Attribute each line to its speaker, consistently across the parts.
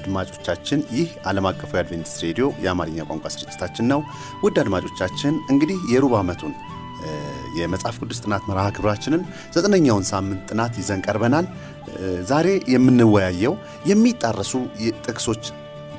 Speaker 1: አድማጮቻችን። ይህ ዓለም አቀፉ የአድቬንቲስት ሬዲዮ የአማርኛ ቋንቋ ስርጭታችን ነው። ውድ አድማጮቻችን እንግዲህ የሩብ ዓመቱን የመጽሐፍ ቅዱስ ጥናት መርሃ ግብራችንን ዘጠነኛውን ሳምንት ጥናት ይዘን ቀርበናል። ዛሬ የምንወያየው የሚጣረሱ ጥቅሶች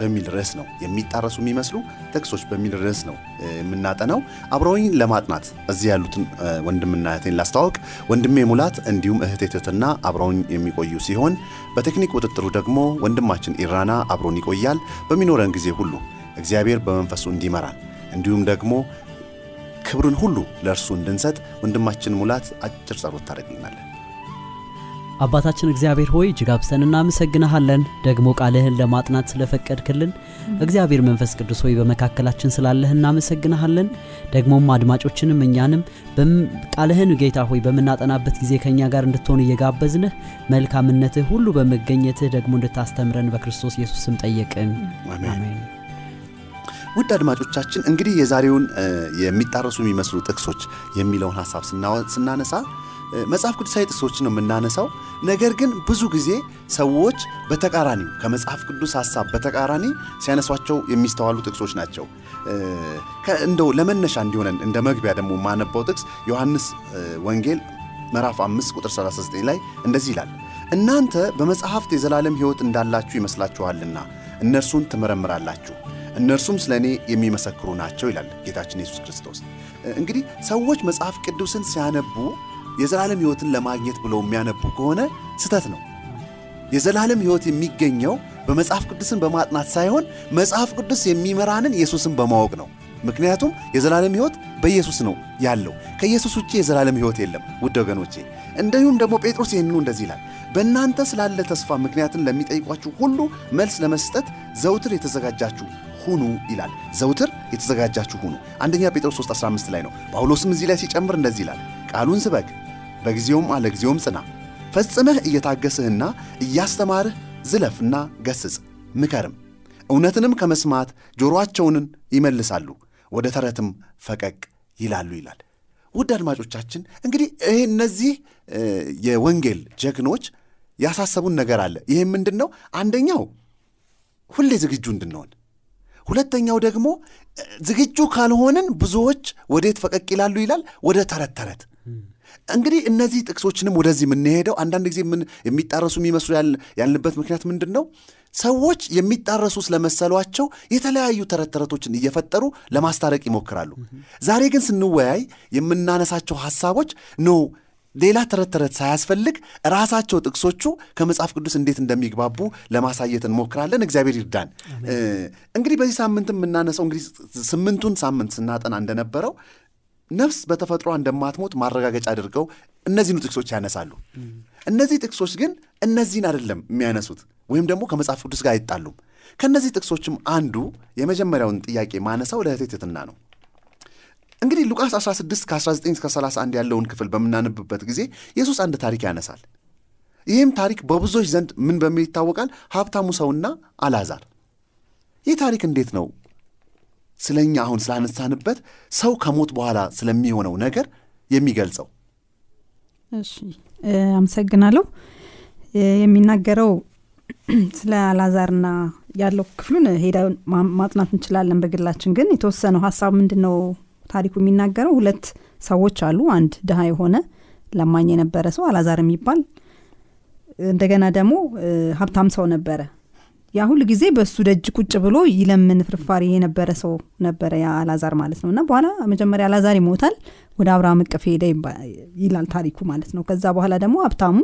Speaker 1: በሚል ርዕስ ነው። የሚጣረሱ የሚመስሉ ጥቅሶች በሚል ርዕስ ነው የምናጠናው። አብረውኝ ለማጥናት እዚህ ያሉትን ወንድምና እህቴን ላስተዋወቅ። ወንድሜ ሙላት እንዲሁም እህቴ ትትና አብረውኝ የሚቆዩ ሲሆን በቴክኒክ ቁጥጥሩ ደግሞ ወንድማችን ኢራና አብሮን ይቆያል። በሚኖረን ጊዜ ሁሉ እግዚአብሔር በመንፈሱ እንዲመራን እንዲሁም ደግሞ ክብርን ሁሉ ለእርሱ እንድንሰጥ ወንድማችን ሙላት አጭር ጸሎት ታደርግልናለን።
Speaker 2: አባታችን እግዚአብሔር ሆይ እጅግ አብዝተን እናመሰግንሃለን። ደግሞ ቃልህን ለማጥናት ስለፈቀድክልን እግዚአብሔር መንፈስ ቅዱስ ሆይ በመካከላችን ስላለህ እናመሰግንሃለን። ደግሞም አድማጮችንም እኛንም ቃልህን ጌታ ሆይ በምናጠናበት ጊዜ ከእኛ ጋር እንድትሆን እየጋበዝንህ መልካምነትህ ሁሉ በመገኘትህ ደግሞ እንድታስተምረን በክርስቶስ ኢየሱስ ስም ጠየቅን። አሜን።
Speaker 1: ውድ አድማጮቻችን እንግዲህ የዛሬውን የሚጣረሱ የሚመስሉ ጥቅሶች የሚለውን ሀሳብ ስናነሳ መጽሐፍ ቅዱሳዊ ጥቅሶችን ነው የምናነሳው። ነገር ግን ብዙ ጊዜ ሰዎች በተቃራኒው ከመጽሐፍ ቅዱስ ሀሳብ በተቃራኒ ሲያነሷቸው የሚስተዋሉ ጥቅሶች ናቸው። እንደው ለመነሻ እንዲሆነን እንደ መግቢያ ደግሞ የማነባው ጥቅስ ዮሐንስ ወንጌል ምዕራፍ 5 ቁጥር 39 ላይ እንደዚህ ይላል፣ እናንተ በመጽሐፍት የዘላለም ሕይወት እንዳላችሁ ይመስላችኋልና እነርሱን ትመረምራላችሁ፣ እነርሱም ስለ እኔ የሚመሰክሩ ናቸው ይላል ጌታችን ኢየሱስ ክርስቶስ። እንግዲህ ሰዎች መጽሐፍ ቅዱስን ሲያነቡ የዘላለም ሕይወትን ለማግኘት ብለው የሚያነቡ ከሆነ ስተት ነው። የዘላለም ሕይወት የሚገኘው በመጽሐፍ ቅዱስን በማጥናት ሳይሆን መጽሐፍ ቅዱስ የሚመራንን ኢየሱስን በማወቅ ነው። ምክንያቱም የዘላለም ሕይወት በኢየሱስ ነው ያለው። ከኢየሱስ ውጭ የዘላለም ሕይወት የለም። ውድ ወገኖቼ፣ እንዲሁም ደግሞ ጴጥሮስ ይህንኑ እንደዚህ ይላል፣ በእናንተ ስላለ ተስፋ ምክንያትን ለሚጠይቋችሁ ሁሉ መልስ ለመስጠት ዘውትር የተዘጋጃችሁ ሁኑ ይላል። ዘውትር የተዘጋጃችሁ ሁኑ። አንደኛ ጴጥሮስ 3 15 ላይ ነው። ጳውሎስም እዚህ ላይ ሲጨምር እንደዚህ ይላል ቃሉን ስበክ በጊዜውም አለ ጊዜውም ጽና፣ ፈጽመህ እየታገስህና እያስተማርህ ዝለፍና ገስጽ፣ ምከርም። እውነትንም ከመስማት ጆሮአቸውንን ይመልሳሉ፣ ወደ ተረትም ፈቀቅ ይላሉ ይላል። ውድ አድማጮቻችን እንግዲህ ይህ እነዚህ የወንጌል ጀግኖች ያሳሰቡን ነገር አለ። ይህም ምንድን ነው? አንደኛው ሁሌ ዝግጁ እንድንሆን ሁለተኛው ደግሞ ዝግጁ ካልሆንን ብዙዎች ወዴት ፈቀቅ ይላሉ ይላል? ወደ ተረት ተረት። እንግዲህ እነዚህ ጥቅሶችንም ወደዚህ የምንሄደው አንዳንድ ጊዜ የሚጣረሱ የሚመስሉ ያልንበት ምክንያት ምንድን ነው? ሰዎች የሚጣረሱ ስለመሰሏቸው የተለያዩ ተረት ተረቶችን እየፈጠሩ ለማስታረቅ ይሞክራሉ። ዛሬ ግን ስንወያይ የምናነሳቸው ሐሳቦች ኖ ሌላ ተረት ተረት ሳያስፈልግ ራሳቸው ጥቅሶቹ ከመጽሐፍ ቅዱስ እንዴት እንደሚግባቡ ለማሳየት እንሞክራለን። እግዚአብሔር ይርዳን። እንግዲህ በዚህ ሳምንትም የምናነሳው እንግዲህ ስምንቱን ሳምንት ስናጠና እንደነበረው ነፍስ በተፈጥሯ እንደማትሞት ማረጋገጫ አድርገው እነዚህኑ ጥቅሶች ያነሳሉ። እነዚህ ጥቅሶች ግን እነዚህን አይደለም የሚያነሱት፣ ወይም ደግሞ ከመጽሐፍ ቅዱስ ጋር አይጣሉም። ከእነዚህ ጥቅሶችም አንዱ የመጀመሪያውን ጥያቄ ማነሳው ለእህቴ ነው። እንግዲህ ሉቃስ 16 ከ19 እስከ 31 ያለውን ክፍል በምናነብበት ጊዜ ኢየሱስ አንድ ታሪክ ያነሳል። ይህም ታሪክ በብዙዎች ዘንድ ምን በሚል ይታወቃል? ሀብታሙ ሰውና አልዓዛር። ይህ ታሪክ እንዴት ነው ስለ እኛ አሁን ስላነሳንበት ሰው ከሞት በኋላ ስለሚሆነው ነገር የሚገልጸው?
Speaker 3: እሺ፣ አመሰግናለሁ። የሚናገረው ስለ አልዓዛርና ያለው ክፍሉን ሄዳ ማጥናት እንችላለን በግላችን። ግን የተወሰነው ሀሳብ ምንድን ነው ታሪኩ የሚናገረው ሁለት ሰዎች አሉ። አንድ ድሃ የሆነ ለማኝ የነበረ ሰው አላዛር የሚባል እንደገና ደግሞ ሀብታም ሰው ነበረ። ያ ሁል ጊዜ በእሱ ደጅ ቁጭ ብሎ ይለምን ፍርፋሪ የነበረ ሰው ነበረ ያ አላዛር ማለት ነው። እና በኋላ መጀመሪያ አላዛር ይሞታል፣ ወደ አብርሃም እቅፍ ሄደ ይላል ታሪኩ ማለት ነው። ከዛ በኋላ ደግሞ ሀብታሙ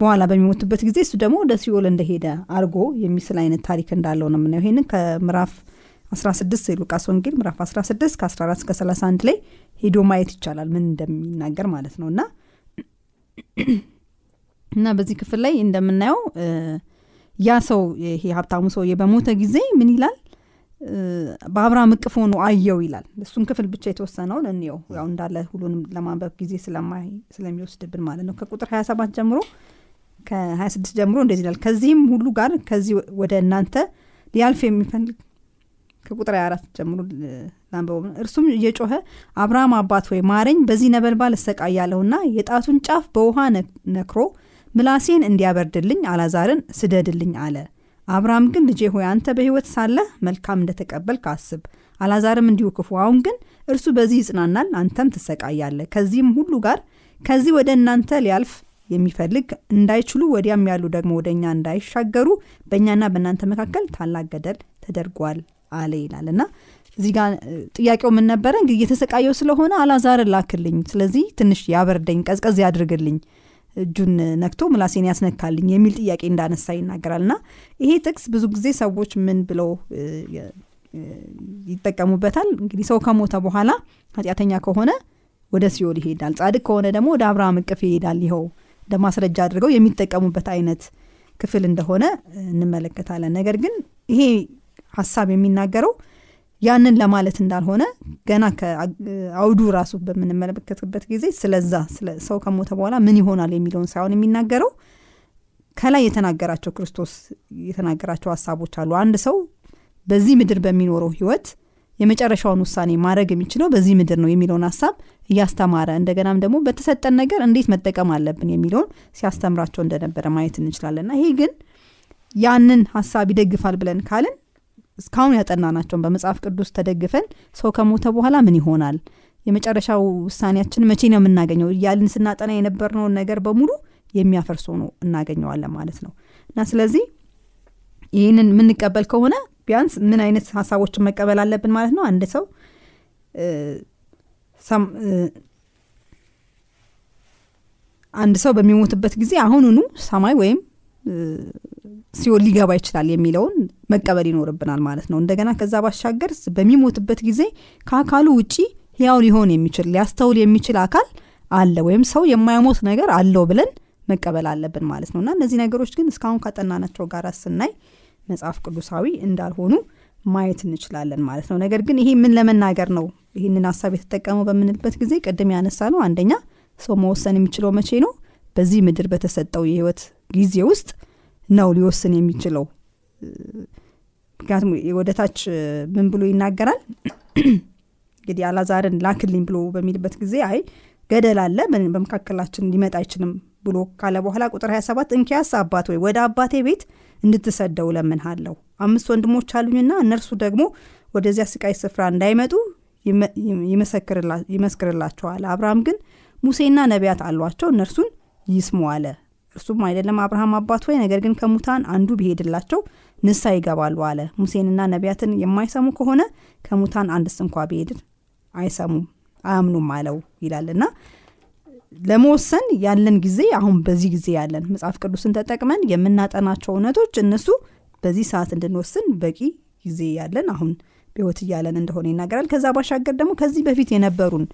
Speaker 3: በኋላ በሚሞትበት ጊዜ እሱ ደግሞ ወደ ሲኦል እንደሄደ አርጎ የሚስል አይነት ታሪክ እንዳለው ነው የምናየው። ይህንን ከምዕራፍ 16 የሉቃስ ወንጌል ምዕራፍ 16 ከ14 እስከ 31 ላይ ሄዶ ማየት ይቻላል ምን እንደሚናገር ማለት ነው እና እና በዚህ ክፍል ላይ እንደምናየው ያ ሰው ይሄ ሀብታሙ ሰውዬ በሞተ ጊዜ ምን ይላል? በአብርሃም እቅፍ ሆኖ አየው ይላል። እሱን ክፍል ብቻ የተወሰነውን እንየው። ያው እንዳለ ሁሉንም ለማንበብ ጊዜ ስለሚወስድብን ማለት ነው። ከቁጥር 27 ጀምሮ ከ26 ጀምሮ እንደዚህ ይላል። ከዚህም ሁሉ ጋር ከዚህ ወደ እናንተ ሊያልፍ የሚፈልግ ከቁጥር 24 ጀምሮ ላንበቡ እርሱም እየጮኸ አብርሃም አባት ወይ ማረኝ በዚህ ነበልባል እሰቃያለሁና የጣቱን ጫፍ በውሃ ነክሮ ምላሴን እንዲያበርድልኝ አላዛርን ስደድልኝ አለ። አብርሃም ግን ልጄ ሆይ አንተ በሕይወት ሳለህ መልካም እንደተቀበልክ አስብ። አላዛርም እንዲሁ ክፉ አሁን ግን እርሱ በዚህ ይጽናናል አንተም ትሰቃያለህ። ከዚህም ሁሉ ጋር ከዚህ ወደ እናንተ ሊያልፍ የሚፈልግ እንዳይችሉ ወዲያም ያሉ ደግሞ ወደ እኛ እንዳይሻገሩ በእኛና በእናንተ መካከል ታላቅ ገደል ተደርጓል አለ ይላል። እና እዚህ ጋር ጥያቄው ምን ነበረ? እንግዲህ እየተሰቃየው ስለሆነ አላዛርን ላክልኝ ስለዚህ ትንሽ ያበርደኝ ቀዝቀዝ ያድርግልኝ እጁን ነክቶ ምላሴን ያስነካልኝ የሚል ጥያቄ እንዳነሳ ይናገራል። እና ይሄ ጥቅስ ብዙ ጊዜ ሰዎች ምን ብለው ይጠቀሙበታል? እንግዲህ ሰው ከሞተ በኋላ ኃጢአተኛ ከሆነ ወደ ሲኦል ይሄዳል። ጻድቅ ከሆነ ደግሞ ወደ አብርሃም እቅፍ ይሄዳል። ይኸው እንደ ማስረጃ አድርገው የሚጠቀሙበት አይነት ክፍል እንደሆነ እንመለከታለን። ነገር ግን ይሄ ሀሳብ የሚናገረው ያንን ለማለት እንዳልሆነ ገና ከአውዱ ራሱ በምንመለከትበት ጊዜ ስለዛ ሰው ከሞተ በኋላ ምን ይሆናል የሚለውን ሳይሆን የሚናገረው ከላይ የተናገራቸው ክርስቶስ የተናገራቸው ሀሳቦች አሉ። አንድ ሰው በዚህ ምድር በሚኖረው ህይወት የመጨረሻውን ውሳኔ ማድረግ የሚችለው በዚህ ምድር ነው የሚለውን ሀሳብ እያስተማረ እንደገናም ደግሞ በተሰጠን ነገር እንዴት መጠቀም አለብን የሚለውን ሲያስተምራቸው እንደነበረ ማየት እንችላለን። ይሄ ግን ያንን ሀሳብ ይደግፋል ብለን ካልን እስካሁን ያጠናናቸውን በመጽሐፍ ቅዱስ ተደግፈን ሰው ከሞተ በኋላ ምን ይሆናል? የመጨረሻው ውሳኔያችን መቼ ነው የምናገኘው? እያልን ስናጠና የነበርነውን ነገር በሙሉ የሚያፈርሶ ነው እናገኘዋለን ማለት ነው። እና ስለዚህ ይህንን የምንቀበል ከሆነ ቢያንስ ምን አይነት ሀሳቦችን መቀበል አለብን ማለት ነው? አንድ ሰው አንድ ሰው በሚሞትበት ጊዜ አሁኑኑ ሰማይ ወይም ሲኦል ሊገባ ይችላል የሚለውን መቀበል ይኖርብናል ማለት ነው። እንደገና ከዛ ባሻገር በሚሞትበት ጊዜ ከአካሉ ውጪ ህያው ሊሆን የሚችል ሊያስተውል የሚችል አካል አለ ወይም ሰው የማይሞት ነገር አለው ብለን መቀበል አለብን ማለት ነው። እና እነዚህ ነገሮች ግን እስካሁን ካጠናናቸው ጋር ስናይ መጽሐፍ ቅዱሳዊ እንዳልሆኑ ማየት እንችላለን ማለት ነው። ነገር ግን ይሄ ምን ለመናገር ነው ይህንን ሀሳብ የተጠቀመው በምንልበት ጊዜ ቅድም ያነሳ ነው አንደኛ ሰው መወሰን የሚችለው መቼ ነው? በዚህ ምድር በተሰጠው የህይወት ጊዜ ውስጥ ነው ሊወስን የሚችለው። ምክንያቱም ወደታች ምን ብሎ ይናገራል? እንግዲህ አላዛርን ላክልኝ ብሎ በሚልበት ጊዜ አይ ገደል አለ በመካከላችን ሊመጣ አይችልም ብሎ ካለ በኋላ ቁጥር 27 እንኪያስ አባት ወይ ወደ አባቴ ቤት እንድትሰደው ለምንሃለሁ አምስት ወንድሞች አሉኝና እነርሱ ደግሞ ወደዚያ ስቃይ ስፍራ እንዳይመጡ ይመስክርላቸዋል። አብርሃም ግን ሙሴና ነቢያት አሏቸው እነርሱን ይስሙ አለ እርሱም አይደለም አብርሃም አባት ወይ ነገር ግን ከሙታን አንዱ ቢሄድላቸው ንሳ ይገባሉ አለ። ሙሴንና ነቢያትን የማይሰሙ ከሆነ ከሙታን አንድስ እንኳ ቢሄድ አይሰሙም አያምኑም አለው ይላል። ለመወሰን ያለን ጊዜ አሁን በዚህ ጊዜ ያለን መጽሐፍ ቅዱስን ተጠቅመን የምናጠናቸው እውነቶች እነሱ በዚህ ሰዓት እንድንወስን በቂ ጊዜ ያለን አሁን በህይወት እያለን እንደሆነ ይናገራል። ከዛ ባሻገር ደግሞ ከዚህ በፊት የነበሩን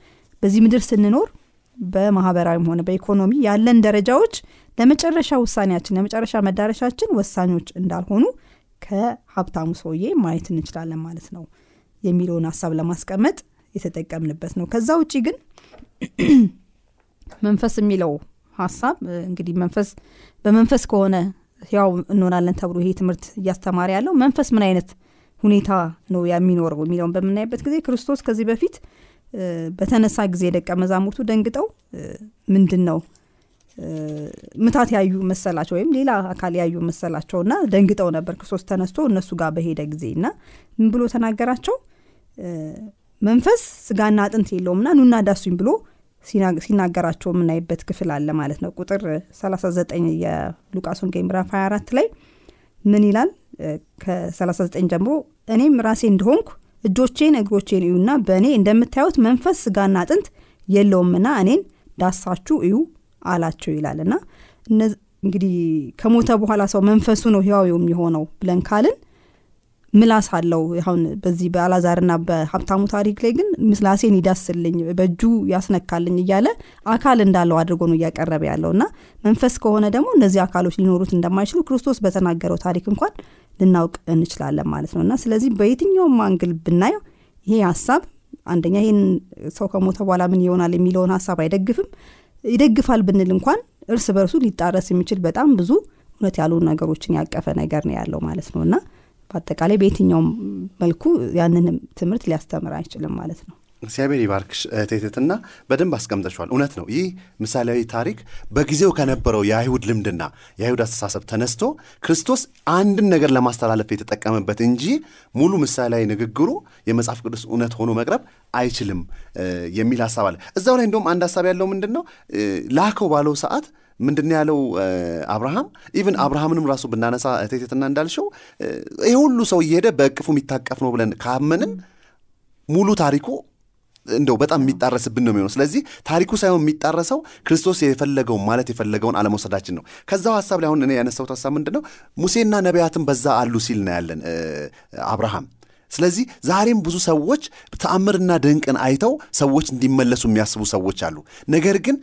Speaker 3: በዚህ ምድር ስንኖር በማህበራዊም ሆነ በኢኮኖሚ ያለን ደረጃዎች ለመጨረሻ ውሳኔያችን ለመጨረሻ መዳረሻችን ወሳኞች እንዳልሆኑ ከሀብታሙ ሰውዬ ማየት እንችላለን ማለት ነው የሚለውን ሀሳብ ለማስቀመጥ የተጠቀምንበት ነው። ከዛ ውጭ ግን መንፈስ የሚለው ሀሳብ እንግዲህ መንፈስ በመንፈስ ከሆነ ያው እንሆናለን ተብሎ ይሄ ትምህርት እያስተማረ ያለው መንፈስ ምን አይነት ሁኔታ ነው የሚኖረው የሚለውን በምናይበት ጊዜ ክርስቶስ ከዚህ በፊት በተነሳ ጊዜ ደቀ መዛሙርቱ ደንግጠው ምንድን ነው ምታት ያዩ መሰላቸው ወይም ሌላ አካል ያዩ መሰላቸው እና ደንግጠው ነበር ክርስቶስ ተነስቶ እነሱ ጋር በሄደ ጊዜ እና ምን ብሎ ተናገራቸው? መንፈስ ስጋና አጥንት የለውምና ኑና ዳሱኝ ብሎ ሲናገራቸው የምናይበት ክፍል አለ ማለት ነው። ቁጥር 39 የሉቃስ ወንጌል ምዕራፍ 24 ላይ ምን ይላል? ከ39 ጀምሮ እኔም ራሴ እንደሆንኩ እጆቼን እግሮቼን እዩና በእኔ እንደምታዩት መንፈስ ስጋና አጥንት የለውምና እኔን ዳሳችሁ እዩ አላቸው ይላል። እና እንግዲህ ከሞተ በኋላ ሰው መንፈሱ ነው ህያው የሚሆነው ብለን ካልን ምላስ አለው። አሁን በዚህ በአላዛርና በሀብታሙ ታሪክ ላይ ግን ምላሴን ይዳስልኝ በእጁ ያስነካልኝ እያለ አካል እንዳለው አድርጎ ነው እያቀረበ ያለው። እና መንፈስ ከሆነ ደግሞ እነዚህ አካሎች ሊኖሩት እንደማይችሉ ክርስቶስ በተናገረው ታሪክ እንኳን ልናውቅ እንችላለን ማለት ነው። እና ስለዚህ በየትኛውም አንግል ብናየው ይሄ ሀሳብ አንደኛ ይህን ሰው ከሞተ በኋላ ምን ይሆናል የሚለውን ሀሳብ አይደግፍም ይደግፋል ብንል እንኳን እርስ በርሱ ሊጣረስ የሚችል በጣም ብዙ እውነት ያሉ ነገሮችን ያቀፈ ነገር ነው ያለው ማለት ነው። እና በአጠቃላይ በየትኛውም መልኩ ያንንም ትምህርት ሊያስተምር አይችልም ማለት ነው
Speaker 1: እግዚአብሔር ይባርክሽ እህቴትትና በደንብ አስቀምጠችዋል እውነት ነው። ይህ ምሳሌያዊ ታሪክ በጊዜው ከነበረው የአይሁድ ልምድና የአይሁድ አስተሳሰብ ተነስቶ ክርስቶስ አንድን ነገር ለማስተላለፍ የተጠቀመበት እንጂ ሙሉ ምሳሌያዊ ንግግሩ የመጽሐፍ ቅዱስ እውነት ሆኖ መቅረብ አይችልም የሚል ሀሳብ አለ። እዛው ላይ እንደውም አንድ ሀሳብ ያለው ምንድን ነው ላከው ባለው ሰዓት ምንድን ያለው? አብርሃም ኢቭን አብርሃምንም ራሱ ብናነሳ እቴቴ እንትና እንዳልሽው ይህ ሁሉ ሰው እየሄደ በእቅፉ የሚታቀፍ ነው ብለን ካመንን ሙሉ ታሪኩ እንደው በጣም የሚጣረስብን ነው የሚሆነው። ስለዚህ ታሪኩ ሳይሆን የሚጣረሰው ክርስቶስ የፈለገውን ማለት የፈለገውን አለመውሰዳችን ነው። ከዛው ሀሳብ ላይ አሁን እኔ ያነሳሁት ሀሳብ ምንድን ነው ሙሴና ነቢያትን በዛ አሉ ሲል ነው ያለን አብርሃም። ስለዚህ ዛሬም ብዙ ሰዎች ተአምርና ድንቅን አይተው ሰዎች እንዲመለሱ የሚያስቡ ሰዎች አሉ። ነገር ግን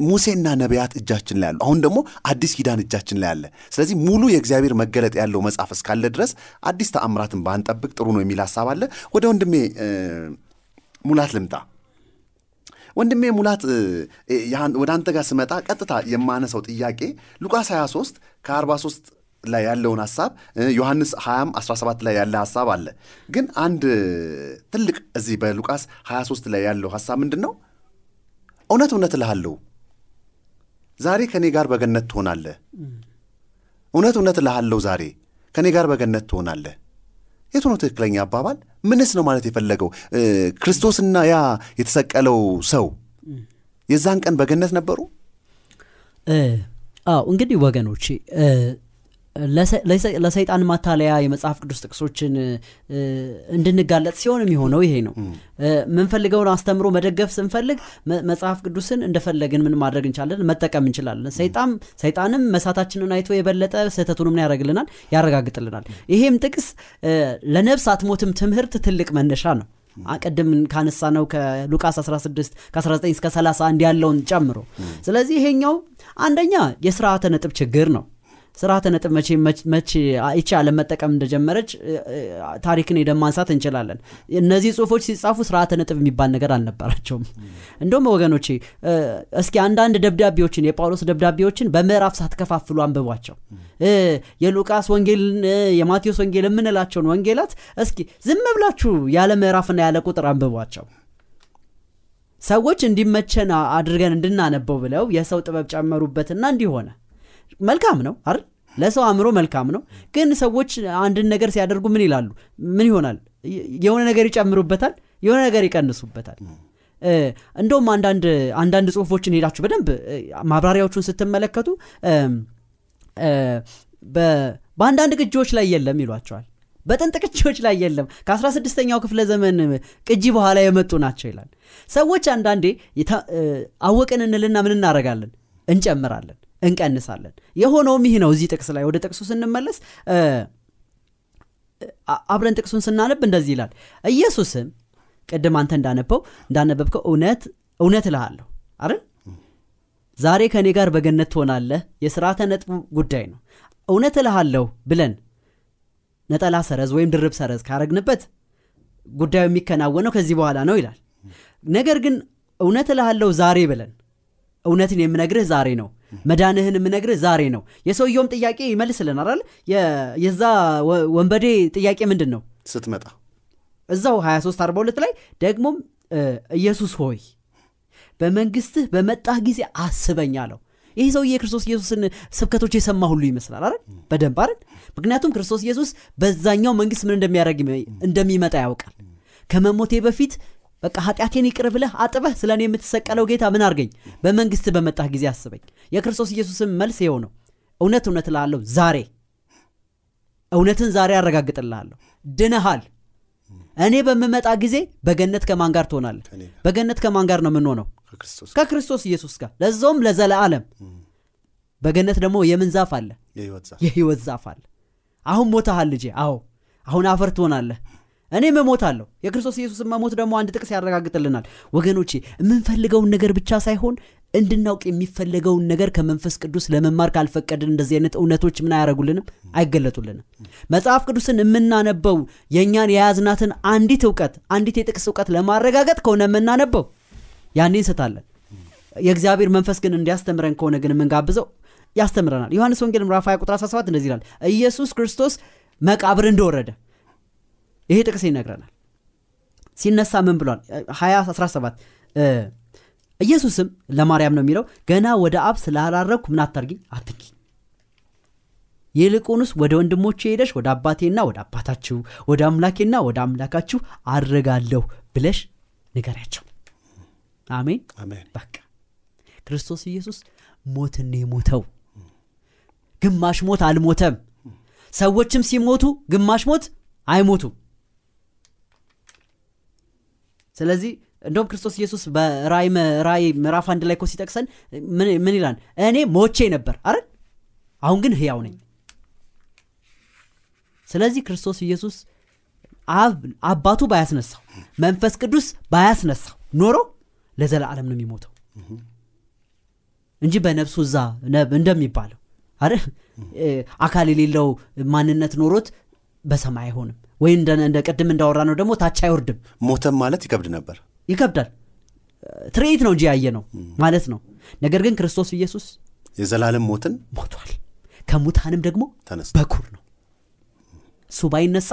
Speaker 1: ሙሴና ነቢያት እጃችን ላይ አሉ። አሁን ደግሞ አዲስ ኪዳን እጃችን ላይ አለ። ስለዚህ ሙሉ የእግዚአብሔር መገለጥ ያለው መጽሐፍ እስካለ ድረስ አዲስ ተአምራትን ባንጠብቅ ጥሩ ነው የሚል ሀሳብ አለ። ወደ ወንድሜ ሙላት ልምጣ። ወንድሜ ሙላት ወደ አንተ ጋር ስመጣ ቀጥታ የማነሳው ጥያቄ ሉቃስ 23 ከ43 ላይ ያለውን ሀሳብ ዮሐንስ 20 17 ላይ ያለ ሀሳብ አለ። ግን አንድ ትልቅ እዚህ በሉቃስ 23 ላይ ያለው ሀሳብ ምንድን ነው እውነት እውነት እልሃለሁ ዛሬ ከእኔ ጋር በገነት ትሆናለህ። እውነት እውነት እልሃለሁ ዛሬ ከእኔ ጋር በገነት ትሆናለህ የቱ ነው ትክክለኛ አባባል? ምንስ ነው ማለት የፈለገው? ክርስቶስና ያ የተሰቀለው ሰው የዛን ቀን በገነት ነበሩ?
Speaker 2: አዎ እንግዲህ ወገኖቼ ለሰይጣን ማታለያ የመጽሐፍ ቅዱስ ጥቅሶችን እንድንጋለጥ ሲሆን የሚሆነው ይሄ ነው። ምንፈልገውን አስተምሮ መደገፍ ስንፈልግ መጽሐፍ ቅዱስን እንደፈለግን ምን ማድረግ እንችላለን? መጠቀም እንችላለን። ሰይጣንም መሳታችንን አይቶ የበለጠ ስህተቱንም ያደረግልናል ያረጋግጥልናል። ይሄም ጥቅስ ለነብስ አትሞትም ትምህርት ትልቅ መነሻ ነው። ቅድም ካነሳ ነው ከሉቃስ 16 ከ19 እስከ 31 ያለውን ጨምሮ። ስለዚህ ይሄኛው አንደኛ የስርዓተ ነጥብ ችግር ነው ስርዓተ ነጥብ መቼ መቼ ይቺ አለም መጠቀም እንደጀመረች ታሪክን ሄደን ማንሳት እንችላለን። እነዚህ ጽሁፎች ሲጻፉ ስርዓተ ነጥብ የሚባል ነገር አልነበራቸውም። እንደውም ወገኖቼ እስኪ አንዳንድ ደብዳቤዎችን የጳውሎስ ደብዳቤዎችን በምዕራፍ ሳትከፋፍሉ አንብቧቸው። የሉቃስ ወንጌል የማቴዎስ ወንጌል የምንላቸውን ወንጌላት እስኪ ዝም ብላችሁ ያለ ምዕራፍና ያለ ቁጥር አንብቧቸው። ሰዎች እንዲመቸን አድርገን እንድናነበው ብለው የሰው ጥበብ ጨመሩበትና እንዲሆነ መልካም ነው አይደል? ለሰው አእምሮ መልካም ነው። ግን ሰዎች አንድን ነገር ሲያደርጉ ምን ይላሉ? ምን ይሆናል? የሆነ ነገር ይጨምሩበታል የሆነ ነገር ይቀንሱበታል። እንደውም አንዳንድ አንዳንድ ጽሁፎችን ሄዳችሁ በደንብ ማብራሪያዎቹን ስትመለከቱ በአንዳንድ ቅጂዎች ላይ የለም ይሏቸዋል። በጥንት ቅጂዎች ላይ የለም። ከ16ኛው ክፍለ ዘመን ቅጂ በኋላ የመጡ ናቸው ይላል። ሰዎች አንዳንዴ አወቅን እንልና ምን እናደረጋለን እንጨምራለን እንቀንሳለን። የሆነውም ይህ ነው። እዚህ ጥቅስ ላይ ወደ ጥቅሱ ስንመለስ አብረን ጥቅሱን ስናነብ እንደዚህ ይላል። ኢየሱስም ቅድም አንተ እንዳነበው እንዳነበብከው እውነት እውነት እልሃለሁ አይደል? ዛሬ ከእኔ ጋር በገነት ትሆናለህ። የስርዓተ ነጥቡ ጉዳይ ነው። እውነት እልሃለሁ ብለን ነጠላ ሰረዝ ወይም ድርብ ሰረዝ ካረግንበት ጉዳዩ የሚከናወነው ከዚህ በኋላ ነው ይላል። ነገር ግን እውነት እልሃለሁ ዛሬ ብለን እውነትን የምነግርህ ዛሬ ነው መዳንህን የምነግርህ ዛሬ ነው። የሰውየውም ጥያቄ አይደል? የዛ ወንበዴ ጥያቄ ምንድን ነው
Speaker 1: ስትመጣ።
Speaker 2: እዛው 23 42 ላይ ደግሞም ኢየሱስ ሆይ በመንግስትህ በመጣህ ጊዜ አስበኝ አለው። ይህ ሰውዬ የክርስቶስ ኢየሱስን ስብከቶች የሰማ ሁሉ ይመስላል አይደል? በደንብ አይደል? ምክንያቱም ክርስቶስ ኢየሱስ በዛኛው መንግስት ምን እንደሚያደርግ እንደሚመጣ ያውቃል። ከመሞቴ በፊት በቃ ኃጢአቴን ይቅር ብለህ አጥበህ ስለ እኔ የምትሰቀለው ጌታ ምን አርገኝ በመንግስት በመጣህ ጊዜ አስበኝ። የክርስቶስ ኢየሱስን መልስ ይኸው ነው። እውነት እውነት እልሃለሁ ዛሬ እውነትን ዛሬ ያረጋግጥልሃለሁ ድነሃል። እኔ በምመጣ ጊዜ በገነት ከማን ጋር ትሆናለህ? በገነት ከማን ጋር ነው የምንሆነው? ከክርስቶስ ኢየሱስ ጋር። ለዛውም ለዘለዓለም። በገነት ደግሞ የምን ዛፍ አለ? የህይወት ዛፍ። አለ። አሁን ሞታሃል ልጄ። አዎ። አሁን አፈር ትሆናለህ እኔም እሞታለሁ። የክርስቶስ ኢየሱስን መሞት ደግሞ አንድ ጥቅስ ያረጋግጥልናል። ወገኖቼ የምንፈልገውን ነገር ብቻ ሳይሆን እንድናውቅ የሚፈለገውን ነገር ከመንፈስ ቅዱስ ለመማር ካልፈቀድን እንደዚህ አይነት እውነቶች ምን አያደርጉልንም አይገለጡልንም። መጽሐፍ ቅዱስን የምናነበው የእኛን የያዝናትን አንዲት እውቀት አንዲት የጥቅስ እውቀት ለማረጋገጥ ከሆነ የምናነበው ያኔ እንስታለን የእግዚአብሔር መንፈስ ግን እንዲያስተምረን ከሆነ ግን የምንጋብዘው ያስተምረናል። ዮሐንስ ወንጌል ምዕራፍ 20 ቁጥር 17 እንደዚህ ይላል ኢየሱስ ክርስቶስ መቃብር እንደወረደ ይሄ ጥቅስ ይነግረናል። ሲነሳ ምን ብሏል? 20 17 ኢየሱስም ለማርያም ነው የሚለው ገና ወደ አብ ስላላረግኩ ምን አታርጊኝ አትጊ ይልቁንስ ወደ ወንድሞቼ ሄደሽ ወደ አባቴና ወደ አባታችሁ ወደ አምላኬና ወደ አምላካችሁ አድርጋለሁ ብለሽ ንገሪያቸው። አሜን? በቃ። ክርስቶስ ኢየሱስ ሞትን የሞተው። ግማሽ ሞት አልሞተም። ሰዎችም ሲሞቱ ግማሽ ሞት አይሞቱም ስለዚህ እንደውም ክርስቶስ ኢየሱስ በራይ ራይ ምዕራፍ አንድ ላይ እኮ ሲጠቅሰን ምን ይላል? እኔ ሞቼ ነበር አይደል? አሁን ግን ህያው ነኝ። ስለዚህ ክርስቶስ ኢየሱስ አባቱ ባያስነሳው መንፈስ ቅዱስ ባያስነሳው ኖሮ ለዘላለም ነው የሚሞተው። እንጂ በነፍሱ እዛ እንደሚባለው እ፣ አካል የሌለው ማንነት ኖሮት በሰማይ አይሆንም ወይ እንደ ቅድም እንዳወራ ነው ደግሞ ታች አይወርድም።
Speaker 1: ሞተም ማለት ይከብድ ነበር።
Speaker 2: ይከብዳል። ትርኢት ነው እንጂ ያየ ነው ማለት ነው። ነገር ግን ክርስቶስ ኢየሱስ
Speaker 1: የዘላለም ሞትን
Speaker 2: ሞቷል። ከሙታንም ደግሞ በኩር ነው። እሱ ባይነሳ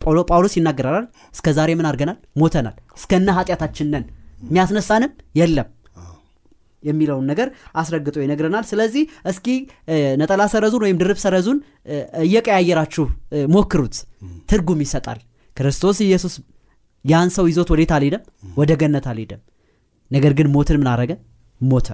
Speaker 2: ጳውሎ- ጳውሎስ ይናገራል እስከ ዛሬ ምን አድርገናል? ሞተናል። እስከነ ኃጢአታችን ነን። የሚያስነሳንም የለም የሚለውን ነገር አስረግጦ ይነግረናል። ስለዚህ እስኪ ነጠላ ሰረዙን ወይም ድርብ ሰረዙን እየቀያየራችሁ ሞክሩት። ትርጉም ይሰጣል። ክርስቶስ ኢየሱስ ያን ሰው ይዞት ወዴት አልሄደም? ወደ ገነት አልሄደም። ነገር ግን ሞትን ምን አረገ? ሞተ።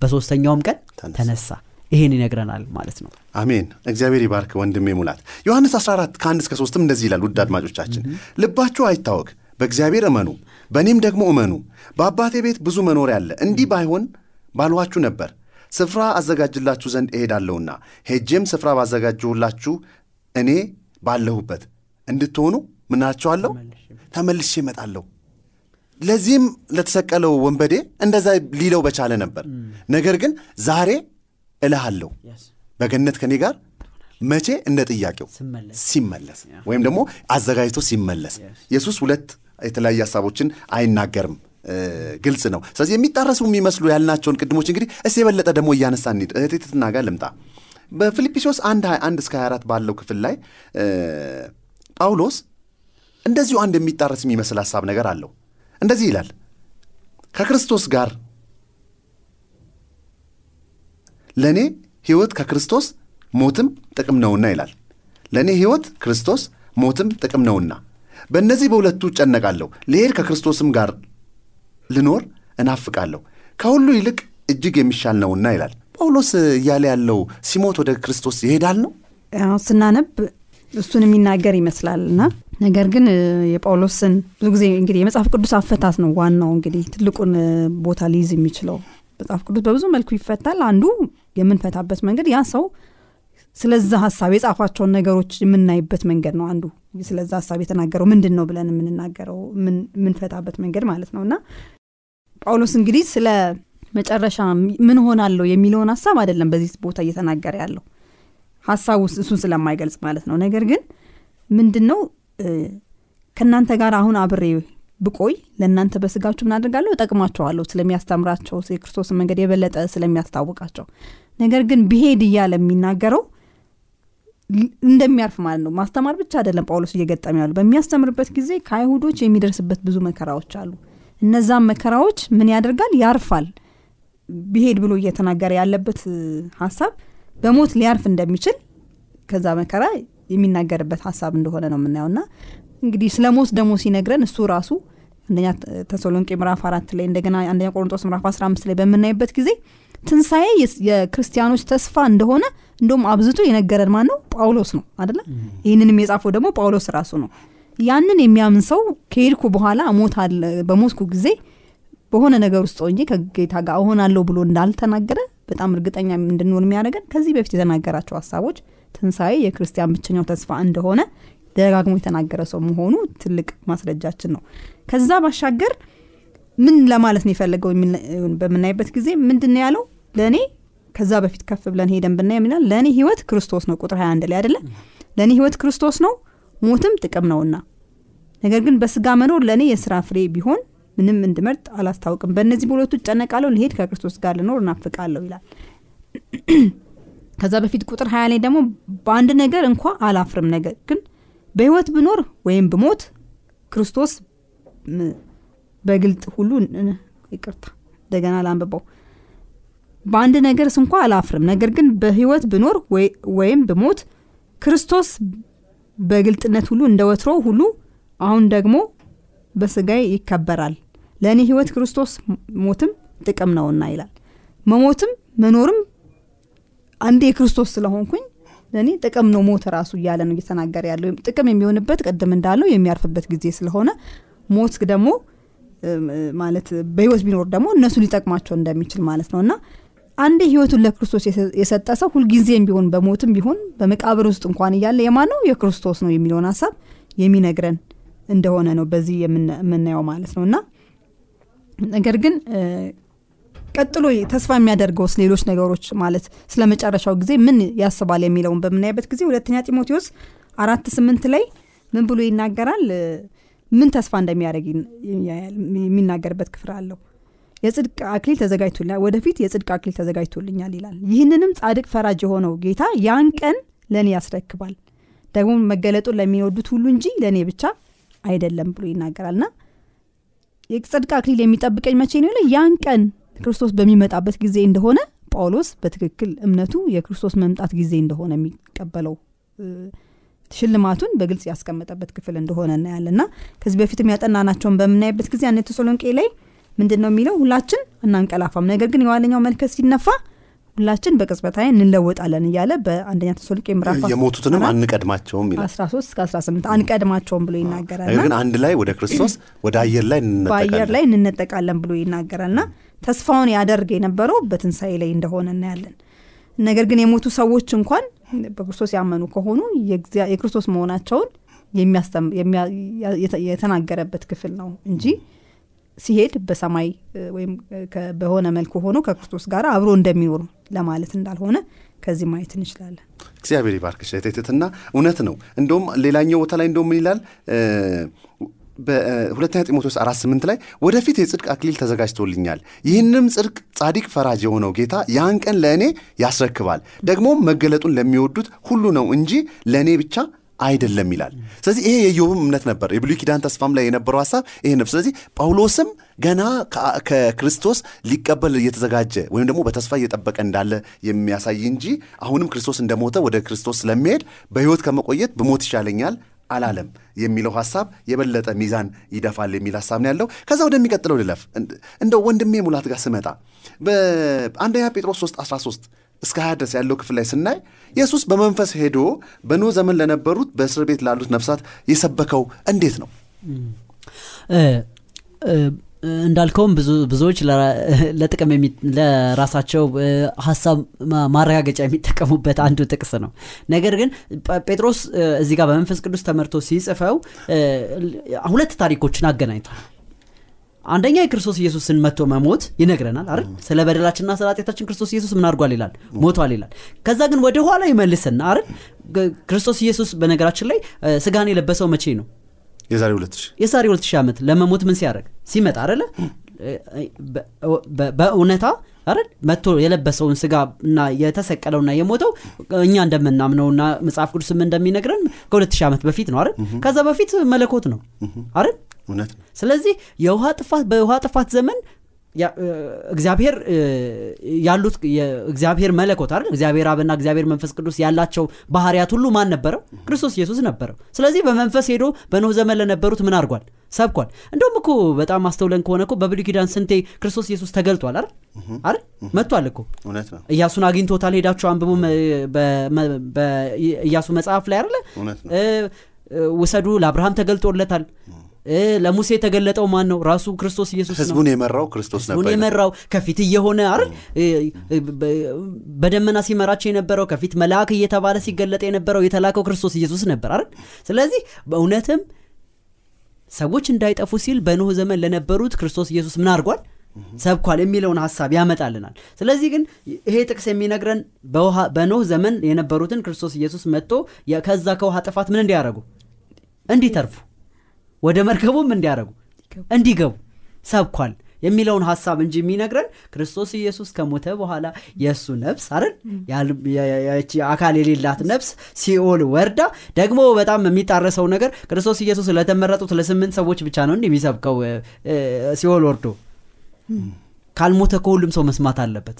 Speaker 2: በሶስተኛውም ቀን
Speaker 1: ተነሳ።
Speaker 2: ተነሳ። ይሄን ይነግረናል ማለት ነው።
Speaker 1: አሜን። እግዚአብሔር ይባርክ ወንድሜ ሙላት። ዮሐንስ 14 ከአንድ እስከ ሶስትም እንደዚህ ይላል ውድ አድማጮቻችን። ልባችሁ አይታወክ በእግዚአብሔር እመኑ በእኔም ደግሞ እመኑ። በአባቴ ቤት ብዙ መኖሪያ አለ። እንዲህ ባይሆን ባልኋችሁ ነበር። ስፍራ አዘጋጅላችሁ ዘንድ እሄዳለሁና ሄጄም ስፍራ ባዘጋጅሁላችሁ እኔ ባለሁበት እንድትሆኑ ምናቸዋለሁ ተመልሼ እመጣለሁ። ለዚህም ለተሰቀለው ወንበዴ እንደዛ ሊለው በቻለ ነበር። ነገር ግን ዛሬ እልሃለሁ። በገነት ከኔ ጋር መቼ? እንደ ጥያቄው ሲመለስ ወይም ደግሞ አዘጋጅቶ ሲመለስ። ኢየሱስ ሁለት የተለያዩ ሀሳቦችን አይናገርም ግልጽ ነው። ስለዚህ የሚጣረሱ የሚመስሉ ያልናቸውን ቅድሞች እንግዲህ እስቲ የበለጠ ደግሞ እያነሳ እንሂድ። እህቴ ትትና ጋር ልምጣ። በፊልጵስዩስ 1 21 እስከ 24 ባለው ክፍል ላይ ጳውሎስ እንደዚሁ አንድ የሚጣረስ የሚመስል ሀሳብ ነገር አለው። እንደዚህ ይላል። ከክርስቶስ ጋር ለእኔ ሕይወት ከክርስቶስ ሞትም ጥቅም ነውና ይላል። ለእኔ ሕይወት ክርስቶስ ሞትም ጥቅም ነውና በእነዚህ በሁለቱ እጨነቃለሁ። ልሄድ ከክርስቶስም ጋር ልኖር እናፍቃለሁ። ከሁሉ ይልቅ እጅግ የሚሻል ነውና ይላል። ጳውሎስ እያለ ያለው ሲሞት ወደ ክርስቶስ ይሄዳል ነው?
Speaker 3: ስናነብ እሱን የሚናገር ይመስላል ነገር ግን የጳውሎስን ብዙ ጊዜ እንግዲህ የመጽሐፍ ቅዱስ አፈታት ነው ዋናው እንግዲህ ትልቁን ቦታ ሊይዝ የሚችለው። መጽሐፍ ቅዱስ በብዙ መልኩ ይፈታል። አንዱ የምንፈታበት መንገድ ያ ሰው ስለዛ ሀሳብ የጻፋቸውን ነገሮች የምናይበት መንገድ ነው አንዱ ስለዛ ሀሳብ የተናገረው ምንድን ነው ብለን የምንናገረው የምን- የምንፈታበት መንገድ ማለት ነው። እና ጳውሎስ እንግዲህ ስለ መጨረሻ ምን ሆናለሁ የሚለውን ሀሳብ አይደለም በዚህ ቦታ እየተናገረ ያለው። ሀሳቡ እሱን ስለማይገልጽ ማለት ነው። ነገር ግን ምንድን ነው ከእናንተ ጋር አሁን አብሬ ብቆይ ለእናንተ በስጋችሁ ምን አድርጋለሁ እጠቅማቸዋለሁ ስለሚያስተምራቸው የክርስቶስን መንገድ የበለጠ ስለሚያስታውቃቸው። ነገር ግን ብሄድ እያለ የሚናገረው እንደሚያርፍ ማለት ነው። ማስተማር ብቻ አይደለም ጳውሎስ እየገጠመ ያሉ በሚያስተምርበት ጊዜ ከአይሁዶች የሚደርስበት ብዙ መከራዎች አሉ። እነዛም መከራዎች ምን ያደርጋል? ያርፋል። ቢሄድ ብሎ እየተናገረ ያለበት ሀሳብ በሞት ሊያርፍ እንደሚችል ከዛ መከራ የሚናገርበት ሀሳብ እንደሆነ ነው የምናየው። እንግዲህ ስለ ሞት ደግሞ ሲነግረን እሱ ራሱ አንደኛ ተሰሎንቄ ምዕራፍ አራት ላይ እንደገና አንደኛ ቆሮንጦስ ምዕራፍ አስራ አምስት ላይ በምናይበት ጊዜ ትንሣኤ የክርስቲያኖች ተስፋ እንደሆነ እንደውም አብዝቶ የነገረን ማን ነው ጳውሎስ ነው አደለ ይህንንም የጻፈው ደግሞ ጳውሎስ ራሱ ነው። ያንን የሚያምን ሰው ከሄድኩ በኋላ በሞትኩ ጊዜ በሆነ ነገር ውስጥ ሆኜ ከጌታ ጋር እሆናለሁ ብሎ እንዳልተናገረ በጣም እርግጠኛ እንድንሆን የሚያደርገን ከዚህ በፊት የተናገራቸው ሀሳቦች ትንሣኤ የክርስቲያን ብቸኛው ተስፋ እንደሆነ ደጋግሞ የተናገረ ሰው መሆኑ ትልቅ ማስረጃችን ነው። ከዛ ባሻገር ምን ለማለት ነው የፈለገው በምናይበት ጊዜ ምንድን ያለው? ለእኔ ከዛ በፊት ከፍ ብለን ሄደን ብናይ የሚላል ለእኔ ህይወት ክርስቶስ ነው። ቁጥር 21 ላይ አይደለ? ለእኔ ህይወት ክርስቶስ ነው ሞትም ጥቅም ነውና። ነገር ግን በስጋ መኖር ለእኔ የስራ ፍሬ ቢሆን ምንም እንድመርጥ አላስታውቅም። በእነዚህ በሁለቱ እጨነቃለሁ ልሄድ ከክርስቶስ ጋር ልኖር እናፍቃለሁ ይላል። ከዛ በፊት ቁጥር ሀያ ላይ ደግሞ በአንድ ነገር እንኳ አላፍርም። ነገር ግን በህይወት ብኖር ወይም ብሞት ክርስቶስ በግልጥ ሁሉ ይቅርታ እንደገና ላንብበው በአንድ ነገርስ እንኳ አላፍርም። ነገር ግን በህይወት ብኖር ወይም ብሞት ክርስቶስ በግልጥነት ሁሉ እንደ ወትሮ ሁሉ አሁን ደግሞ በስጋይ ይከበራል። ለእኔ ህይወት ክርስቶስ ሞትም ጥቅም ነውና ይላል። መሞትም መኖርም አንዴ የክርስቶስ ስለሆንኩኝ ለእኔ ጥቅም ነው ሞት ራሱ እያለ ነው እየተናገረ ያለው። ጥቅም የሚሆንበት ቅድም እንዳለው የሚያርፍበት ጊዜ ስለሆነ ሞት ደግሞ ማለት በህይወት ቢኖር ደግሞ እነሱ ሊጠቅማቸው እንደሚችል ማለት ነው። እና አንዴ ህይወቱን ለክርስቶስ የሰጠ ሰው ሁልጊዜም ቢሆን በሞትም ቢሆን በመቃብር ውስጥ እንኳን እያለ የማን ነው የክርስቶስ ነው የሚለውን ሀሳብ የሚነግረን እንደሆነ ነው በዚህ የምናየው ማለት ነው። እና ነገር ግን ቀጥሎ ተስፋ የሚያደርገውስ ሌሎች ነገሮች ማለት ስለ መጨረሻው ጊዜ ምን ያስባል የሚለውን በምናይበት ጊዜ ሁለተኛ ጢሞቴዎስ አራት ስምንት ላይ ምን ብሎ ይናገራል? ምን ተስፋ እንደሚያደርግ የሚናገርበት ክፍል አለው የጽድቅ አክሊል ተዘጋጅቶልኛል ወደፊት የጽድቅ አክሊል ተዘጋጅቶልኛል ይላል። ይህንንም ጻድቅ ፈራጅ የሆነው ጌታ ያን ቀን ለእኔ ያስረክባል። ደግሞ መገለጡን ለሚወዱት ሁሉ እንጂ ለእኔ ብቻ አይደለም ብሎ ይናገራል። ና የጽድቅ አክሊል የሚጠብቀኝ መቼ ነው ያን ቀን ክርስቶስ በሚመጣበት ጊዜ እንደሆነ ጳውሎስ በትክክል እምነቱ የክርስቶስ መምጣት ጊዜ እንደሆነ የሚቀበለው ሽልማቱን በግልጽ ያስቀመጠበት ክፍል እንደሆነ እናያለን። ና ከዚህ በፊትም ያጠናናቸውን በምናይበት ጊዜ አነ ተሰሎንቄ ላይ ምንድን ነው የሚለው? ሁላችን እናንቀላፋም። ነገር ግን የዋለኛው መልከት ሲነፋ ሁላችን በቅጽበት አይን እንለወጣለን እያለ በአንደኛ ተሰሎንቄ ምዕራፍ
Speaker 1: የሞቱትንም አንቀድማቸውም ይላል።
Speaker 3: 13 እስከ 18 አንቀድማቸውም ብሎ ይናገራል።
Speaker 1: ነገር ግን አንድ ላይ ወደ ክርስቶስ ወደ አየር ላይ
Speaker 3: በአየር ላይ እንነጠቃለን ብሎ ይናገራል። ና ተስፋውን ያደርግ የነበረው በትንሣኤ ላይ እንደሆነ እናያለን። ነገር ግን የሞቱ ሰዎች እንኳን በክርስቶስ ያመኑ ከሆኑ የክርስቶስ መሆናቸውን የተናገረበት ክፍል ነው እንጂ ሲሄድ በሰማይ ወይም በሆነ መልኩ ሆኖ ከክርስቶስ ጋር አብሮ እንደሚኖር ለማለት እንዳልሆነ ከዚህ ማየት እንችላለን።
Speaker 1: እግዚአብሔር ይባርክሽ ትህትና እውነት ነው። እንደውም ሌላኛው ቦታ ላይ እንደውም ምን ይላል? በሁለተኛ ጢሞቴዎስ አራት ስምንት ላይ ወደፊት የጽድቅ አክሊል ተዘጋጅቶልኛል። ይህንም ጽድቅ ጻዲቅ ፈራጅ የሆነው ጌታ ያን ቀን ለእኔ ያስረክባል። ደግሞም መገለጡን ለሚወዱት ሁሉ ነው እንጂ ለእኔ ብቻ አይደለም ይላል። ስለዚህ ይሄ የኢዮብም እምነት ነበር። የብሉይ ኪዳን ተስፋም ላይ የነበረው ሀሳብ ይሄ ነበር ስለዚህ ጳውሎስም ገና ከክርስቶስ ሊቀበል እየተዘጋጀ ወይም ደግሞ በተስፋ እየጠበቀ እንዳለ የሚያሳይ እንጂ አሁንም ክርስቶስ እንደሞተ ወደ ክርስቶስ ስለሚሄድ በህይወት ከመቆየት ብሞት ይሻለኛል አላለም የሚለው ሀሳብ የበለጠ ሚዛን ይደፋል የሚል ሀሳብ ነው ያለው። ከዛ ወደሚቀጥለው ልለፍ። እንደው ወንድሜ ሙላት ጋር ስመጣ በአንደኛ ጴጥሮስ 3 13 እስከ 20 ድረስ ያለው ክፍል ላይ ስናይ ኢየሱስ በመንፈስ ሄዶ በኖ ዘመን ለነበሩት በእስር ቤት ላሉት ነፍሳት የሰበከው እንዴት ነው?
Speaker 2: እንዳልከውም ብዙዎች ለጥቅም ለራሳቸው ሀሳብ ማረጋገጫ የሚጠቀሙበት አንዱ ጥቅስ ነው። ነገር ግን ጴጥሮስ እዚህ ጋር በመንፈስ ቅዱስ ተመርቶ ሲጽፈው ሁለት ታሪኮችን አገናኝቷል አንደኛ የክርስቶስ ኢየሱስን መጥቶ መሞት ይነግረናል አይደል? ስለ በደላችንና ስለ ኃጢአታችን ክርስቶስ ኢየሱስ ምን አድርጓል ይላል? ሞቷል። ይላል። ከዛ ግን ወደ ኋላ ይመልስና አይደል? ክርስቶስ ኢየሱስ በነገራችን ላይ ስጋን የለበሰው መቼ ነው?
Speaker 1: የዛሬ ሁለት ሺህ
Speaker 2: ዓመት ለመሞት ምን ሲያደርግ? ሲመጣ አደለ በእውነታ አይደል? መጥቶ የለበሰውን ስጋ እና የተሰቀለውና የሞተው እኛ እንደምናምነውና መጽሐፍ ቅዱስም እንደሚነግረን ከሁለት ሺህ ዓመት በፊት ነው አይደል? ከዛ በፊት መለኮት ነው አይደል
Speaker 1: እውነት ነው።
Speaker 2: ስለዚህ የውሃ ጥፋት በውሃ ጥፋት ዘመን እግዚአብሔር ያሉት እግዚአብሔር መለኮት አይደል? እግዚአብሔር አብና እግዚአብሔር መንፈስ ቅዱስ ያላቸው ባህርያት ሁሉ ማን ነበረው? ክርስቶስ ኢየሱስ ነበረው። ስለዚህ በመንፈስ ሄዶ በኖህ ዘመን ለነበሩት ምን አድርጓል? ሰብኳል። እንደውም እኮ በጣም አስተውለን ከሆነ እኮ በብሉይ ኪዳን ስንቴ ክርስቶስ ኢየሱስ ተገልጧል አይደል? አይደል? መጥቷል እኮ። እያሱን አግኝቶታል። ሄዳችሁ አንብቡ በእያሱ መጽሐፍ ላይ አይደለ?
Speaker 1: ነው።
Speaker 2: ውሰዱ ለአብርሃም ተገልጦለታል ለሙሴ የተገለጠው ማን ነው ራሱ ክርስቶስ ኢየሱስ
Speaker 1: ህዝቡን የመራው ክርስቶስ ነበር
Speaker 2: የመራው ከፊት እየሆነ አይደል? በደመና ሲመራቸው የነበረው ከፊት መልአክ እየተባለ ሲገለጥ የነበረው የተላከው ክርስቶስ ኢየሱስ ነበር አይደል? ስለዚህ በእውነትም ሰዎች እንዳይጠፉ ሲል በኖህ ዘመን ለነበሩት ክርስቶስ ኢየሱስ ምን አድርጓል? ሰብኳል የሚለውን ሀሳብ ያመጣልናል። ስለዚህ ግን ይሄ ጥቅስ የሚነግረን በኖህ ዘመን የነበሩትን ክርስቶስ ኢየሱስ መጥቶ ከዛ ከውሃ ጥፋት ምን እንዲያደርጉ? እንዲተርፉ ወደ መርከቡም እንዲያደርጉ እንዲገቡ። ሰብኳል የሚለውን ሀሳብ እንጂ የሚነግረን ክርስቶስ ኢየሱስ ከሞተ በኋላ የእሱ ነፍስ አይደል? አካል የሌላት ነፍስ ሲኦል ወርዳ ደግሞ በጣም የሚጣረሰው ነገር ክርስቶስ ኢየሱስ ለተመረጡት ለስምንት ሰዎች ብቻ ነው እንዲህ የሚሰብከው ሲኦል ወርዶ። ካልሞተ ከሁሉም ሰው መስማት አለበት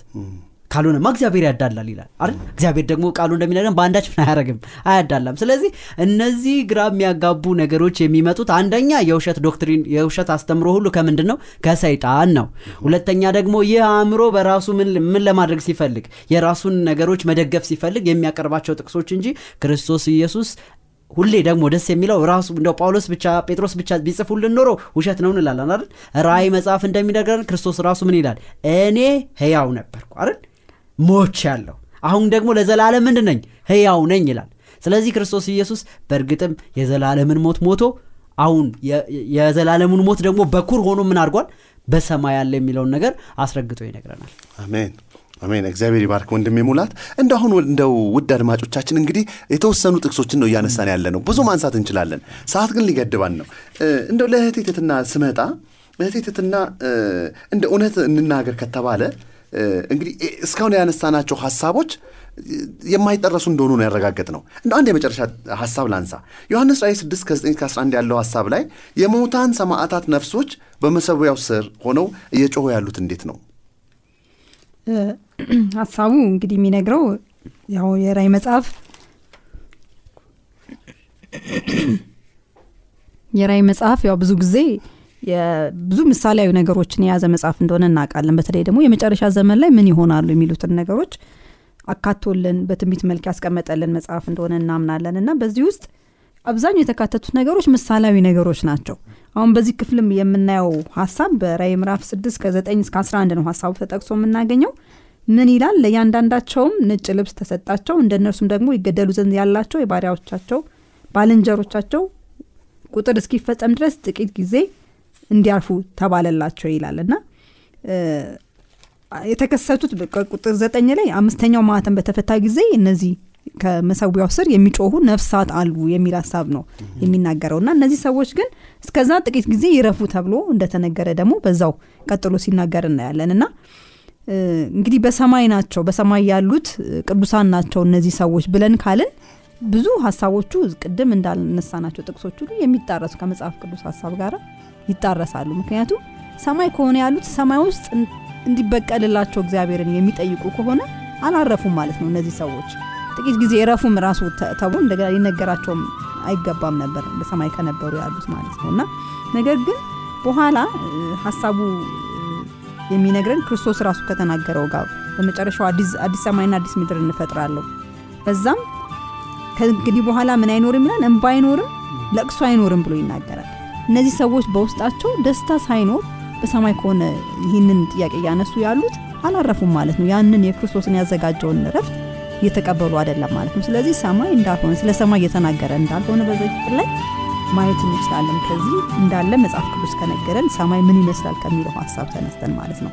Speaker 2: ካልሆነማ እግዚአብሔር ያዳላል ይላል አይደል? እግዚአብሔር ደግሞ ቃሉ እንደሚነግረን በአንዳች ምን አያደረግም አያዳላም። ስለዚህ እነዚህ ግራ የሚያጋቡ ነገሮች የሚመጡት አንደኛ የውሸት ዶክትሪን የውሸት አስተምሮ ሁሉ ከምንድን ነው? ከሰይጣን ነው። ሁለተኛ ደግሞ ይህ አእምሮ በራሱ ምን ለማድረግ ሲፈልግ? የራሱን ነገሮች መደገፍ ሲፈልግ የሚያቀርባቸው ጥቅሶች እንጂ ክርስቶስ ኢየሱስ ሁሌ ደግሞ ደስ የሚለው ራሱ እንደው ጳውሎስ ብቻ ጴጥሮስ ብቻ ቢጽፉልን ኖሮ ውሸት ነው እንላለን አይደል? ራእይ መጽሐፍ እንደሚነግረን ክርስቶስ ራሱ ምን ይላል? እኔ ህያው ነበርኩ አይደል ሞች ያለው አሁን ደግሞ ለዘላለም ምንድን ነኝ? ህያው ነኝ ይላል። ስለዚህ ክርስቶስ ኢየሱስ በእርግጥም የዘላለምን ሞት ሞቶ አሁን የዘላለሙን ሞት ደግሞ በኩር ሆኖ ምን አድርጓል? በሰማይ ያለ የሚለውን ነገር አስረግጦ ይነግረናል።
Speaker 1: አሜን። አሜን። እግዚአብሔር ይባርክ ወንድሜ ሙላት። እንደ አሁን እንደው ውድ አድማጮቻችን እንግዲህ የተወሰኑ ጥቅሶችን ነው እያነሳን ያለ ነው ብዙ ማንሳት እንችላለን። ሰዓት ግን ሊገድባን ነው። እንደው ለእህቴ ስመጣ እህቴ እንደ እውነት እንናገር ከተባለ እንግዲህ እስካሁን ያነሳናቸው ሀሳቦች የማይጠረሱ እንደሆኑ ነው ያረጋገጥ ነው እንደ አንድ የመጨረሻ ሀሳብ ላንሳ። ዮሐንስ ራእይ 6 ከ9 ከ11 ያለው ሀሳብ ላይ የሙታን ሰማዕታት ነፍሶች በመሰዊያው ስር ሆነው እየጮሁ ያሉት እንዴት ነው?
Speaker 3: ሀሳቡ እንግዲህ የሚነግረው ያው የራይ መጽሐፍ የራይ መጽሐፍ ያው ብዙ ጊዜ ብዙ ምሳሌያዊ ነገሮችን የያዘ መጽሐፍ እንደሆነ እናውቃለን። በተለይ ደግሞ የመጨረሻ ዘመን ላይ ምን ይሆናሉ የሚሉትን ነገሮች አካቶልን በትንቢት መልክ ያስቀመጠልን መጽሐፍ እንደሆነ እናምናለን። እና በዚህ ውስጥ አብዛኛው የተካተቱት ነገሮች ምሳሌያዊ ነገሮች ናቸው። አሁን በዚህ ክፍልም የምናየው ሀሳብ በራይ ምዕራፍ 6 ከ9 እስከ 11 ነው ሀሳቡ ተጠቅሶ የምናገኘው። ምን ይላል? ለእያንዳንዳቸውም ነጭ ልብስ ተሰጣቸው። እንደ እነርሱም ደግሞ ይገደሉ ዘንድ ያላቸው የባሪያዎቻቸው ባልንጀሮቻቸው ቁጥር እስኪፈጸም ድረስ ጥቂት ጊዜ እንዲያርፉ ተባለላቸው ይላል። እና የተከሰቱት ቁጥር ዘጠኝ ላይ አምስተኛው ማህተም በተፈታ ጊዜ እነዚህ ከመሰዊያው ስር የሚጮሁ ነፍሳት አሉ የሚል ሀሳብ ነው የሚናገረው። እና እነዚህ ሰዎች ግን እስከዛ ጥቂት ጊዜ ይረፉ ተብሎ እንደተነገረ ደግሞ በዛው ቀጥሎ ሲናገር እናያለን። እና እንግዲህ በሰማይ ናቸው በሰማይ ያሉት ቅዱሳን ናቸው እነዚህ ሰዎች ብለን ካልን ብዙ ሀሳቦቹ ቅድም እንዳልነሳናቸው ጥቅሶች ሁሉ የሚጣረሱ ከመጽሐፍ ቅዱስ ሀሳብ ጋር ይጣረሳሉ። ምክንያቱም ሰማይ ከሆነ ያሉት ሰማይ ውስጥ እን- እንዲበቀልላቸው እግዚአብሔርን የሚጠይቁ ከሆነ አላረፉም ማለት ነው እነዚህ ሰዎች። ጥቂት ጊዜ የረፉም ራሱ ተብሎ እንደገና ሊነገራቸውም አይገባም ነበር በሰማይ ከነበሩ ያሉት ማለት ነው። እና ነገር ግን በኋላ ሀሳቡ የሚነግረን ክርስቶስ ራሱ ከተናገረው ጋር በመጨረሻው አዲስ ሰማይና አዲስ ምድር እንፈጥራለሁ። በዛም ከእንግዲህ በኋላ ምን አይኖርም ይላል? እንባ አይኖርም ለቅሶ አይኖርም ብሎ ይናገራል እነዚህ ሰዎች በውስጣቸው ደስታ ሳይኖር በሰማይ ከሆነ ይህንን ጥያቄ እያነሱ ያሉት አላረፉም ማለት ነው። ያንን የክርስቶስን ያዘጋጀውን ረፍት እየተቀበሉ አይደለም ማለት ነው። ስለዚህ ሰማይ እንዳልሆነ ስለ ሰማይ እየተናገረ እንዳልሆነ በዚህ ክፍል ላይ ማየት እንችላለን። ከዚህ እንዳለ መጽሐፍ ቅዱስ ከነገረን ሰማይ ምን ይመስላል ከሚለው ሀሳብ ተነስተን ማለት ነው